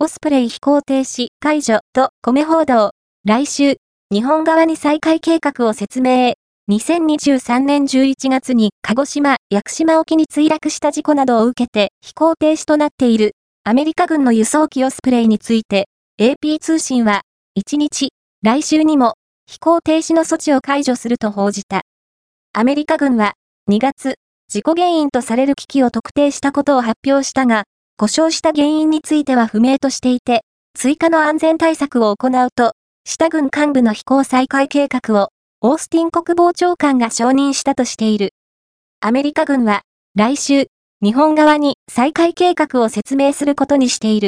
オスプレイ飛行停止解除と米報道。来週、日本側に再開計画を説明。2023年11月に鹿児島、屋久島沖に墜落した事故などを受けて飛行停止となっているアメリカ軍の輸送機オスプレイについて AP 通信は1日、来週にも飛行停止の措置を解除すると報じた。アメリカ軍は2月、事故原因とされる機器を特定したことを発表したが、故障した原因については不明としていて、追加の安全対策を行うと、下軍幹部の飛行再開計画をオースティン国防長官が承認したとしている。アメリカ軍は来週、日本側に再開計画を説明することにしている。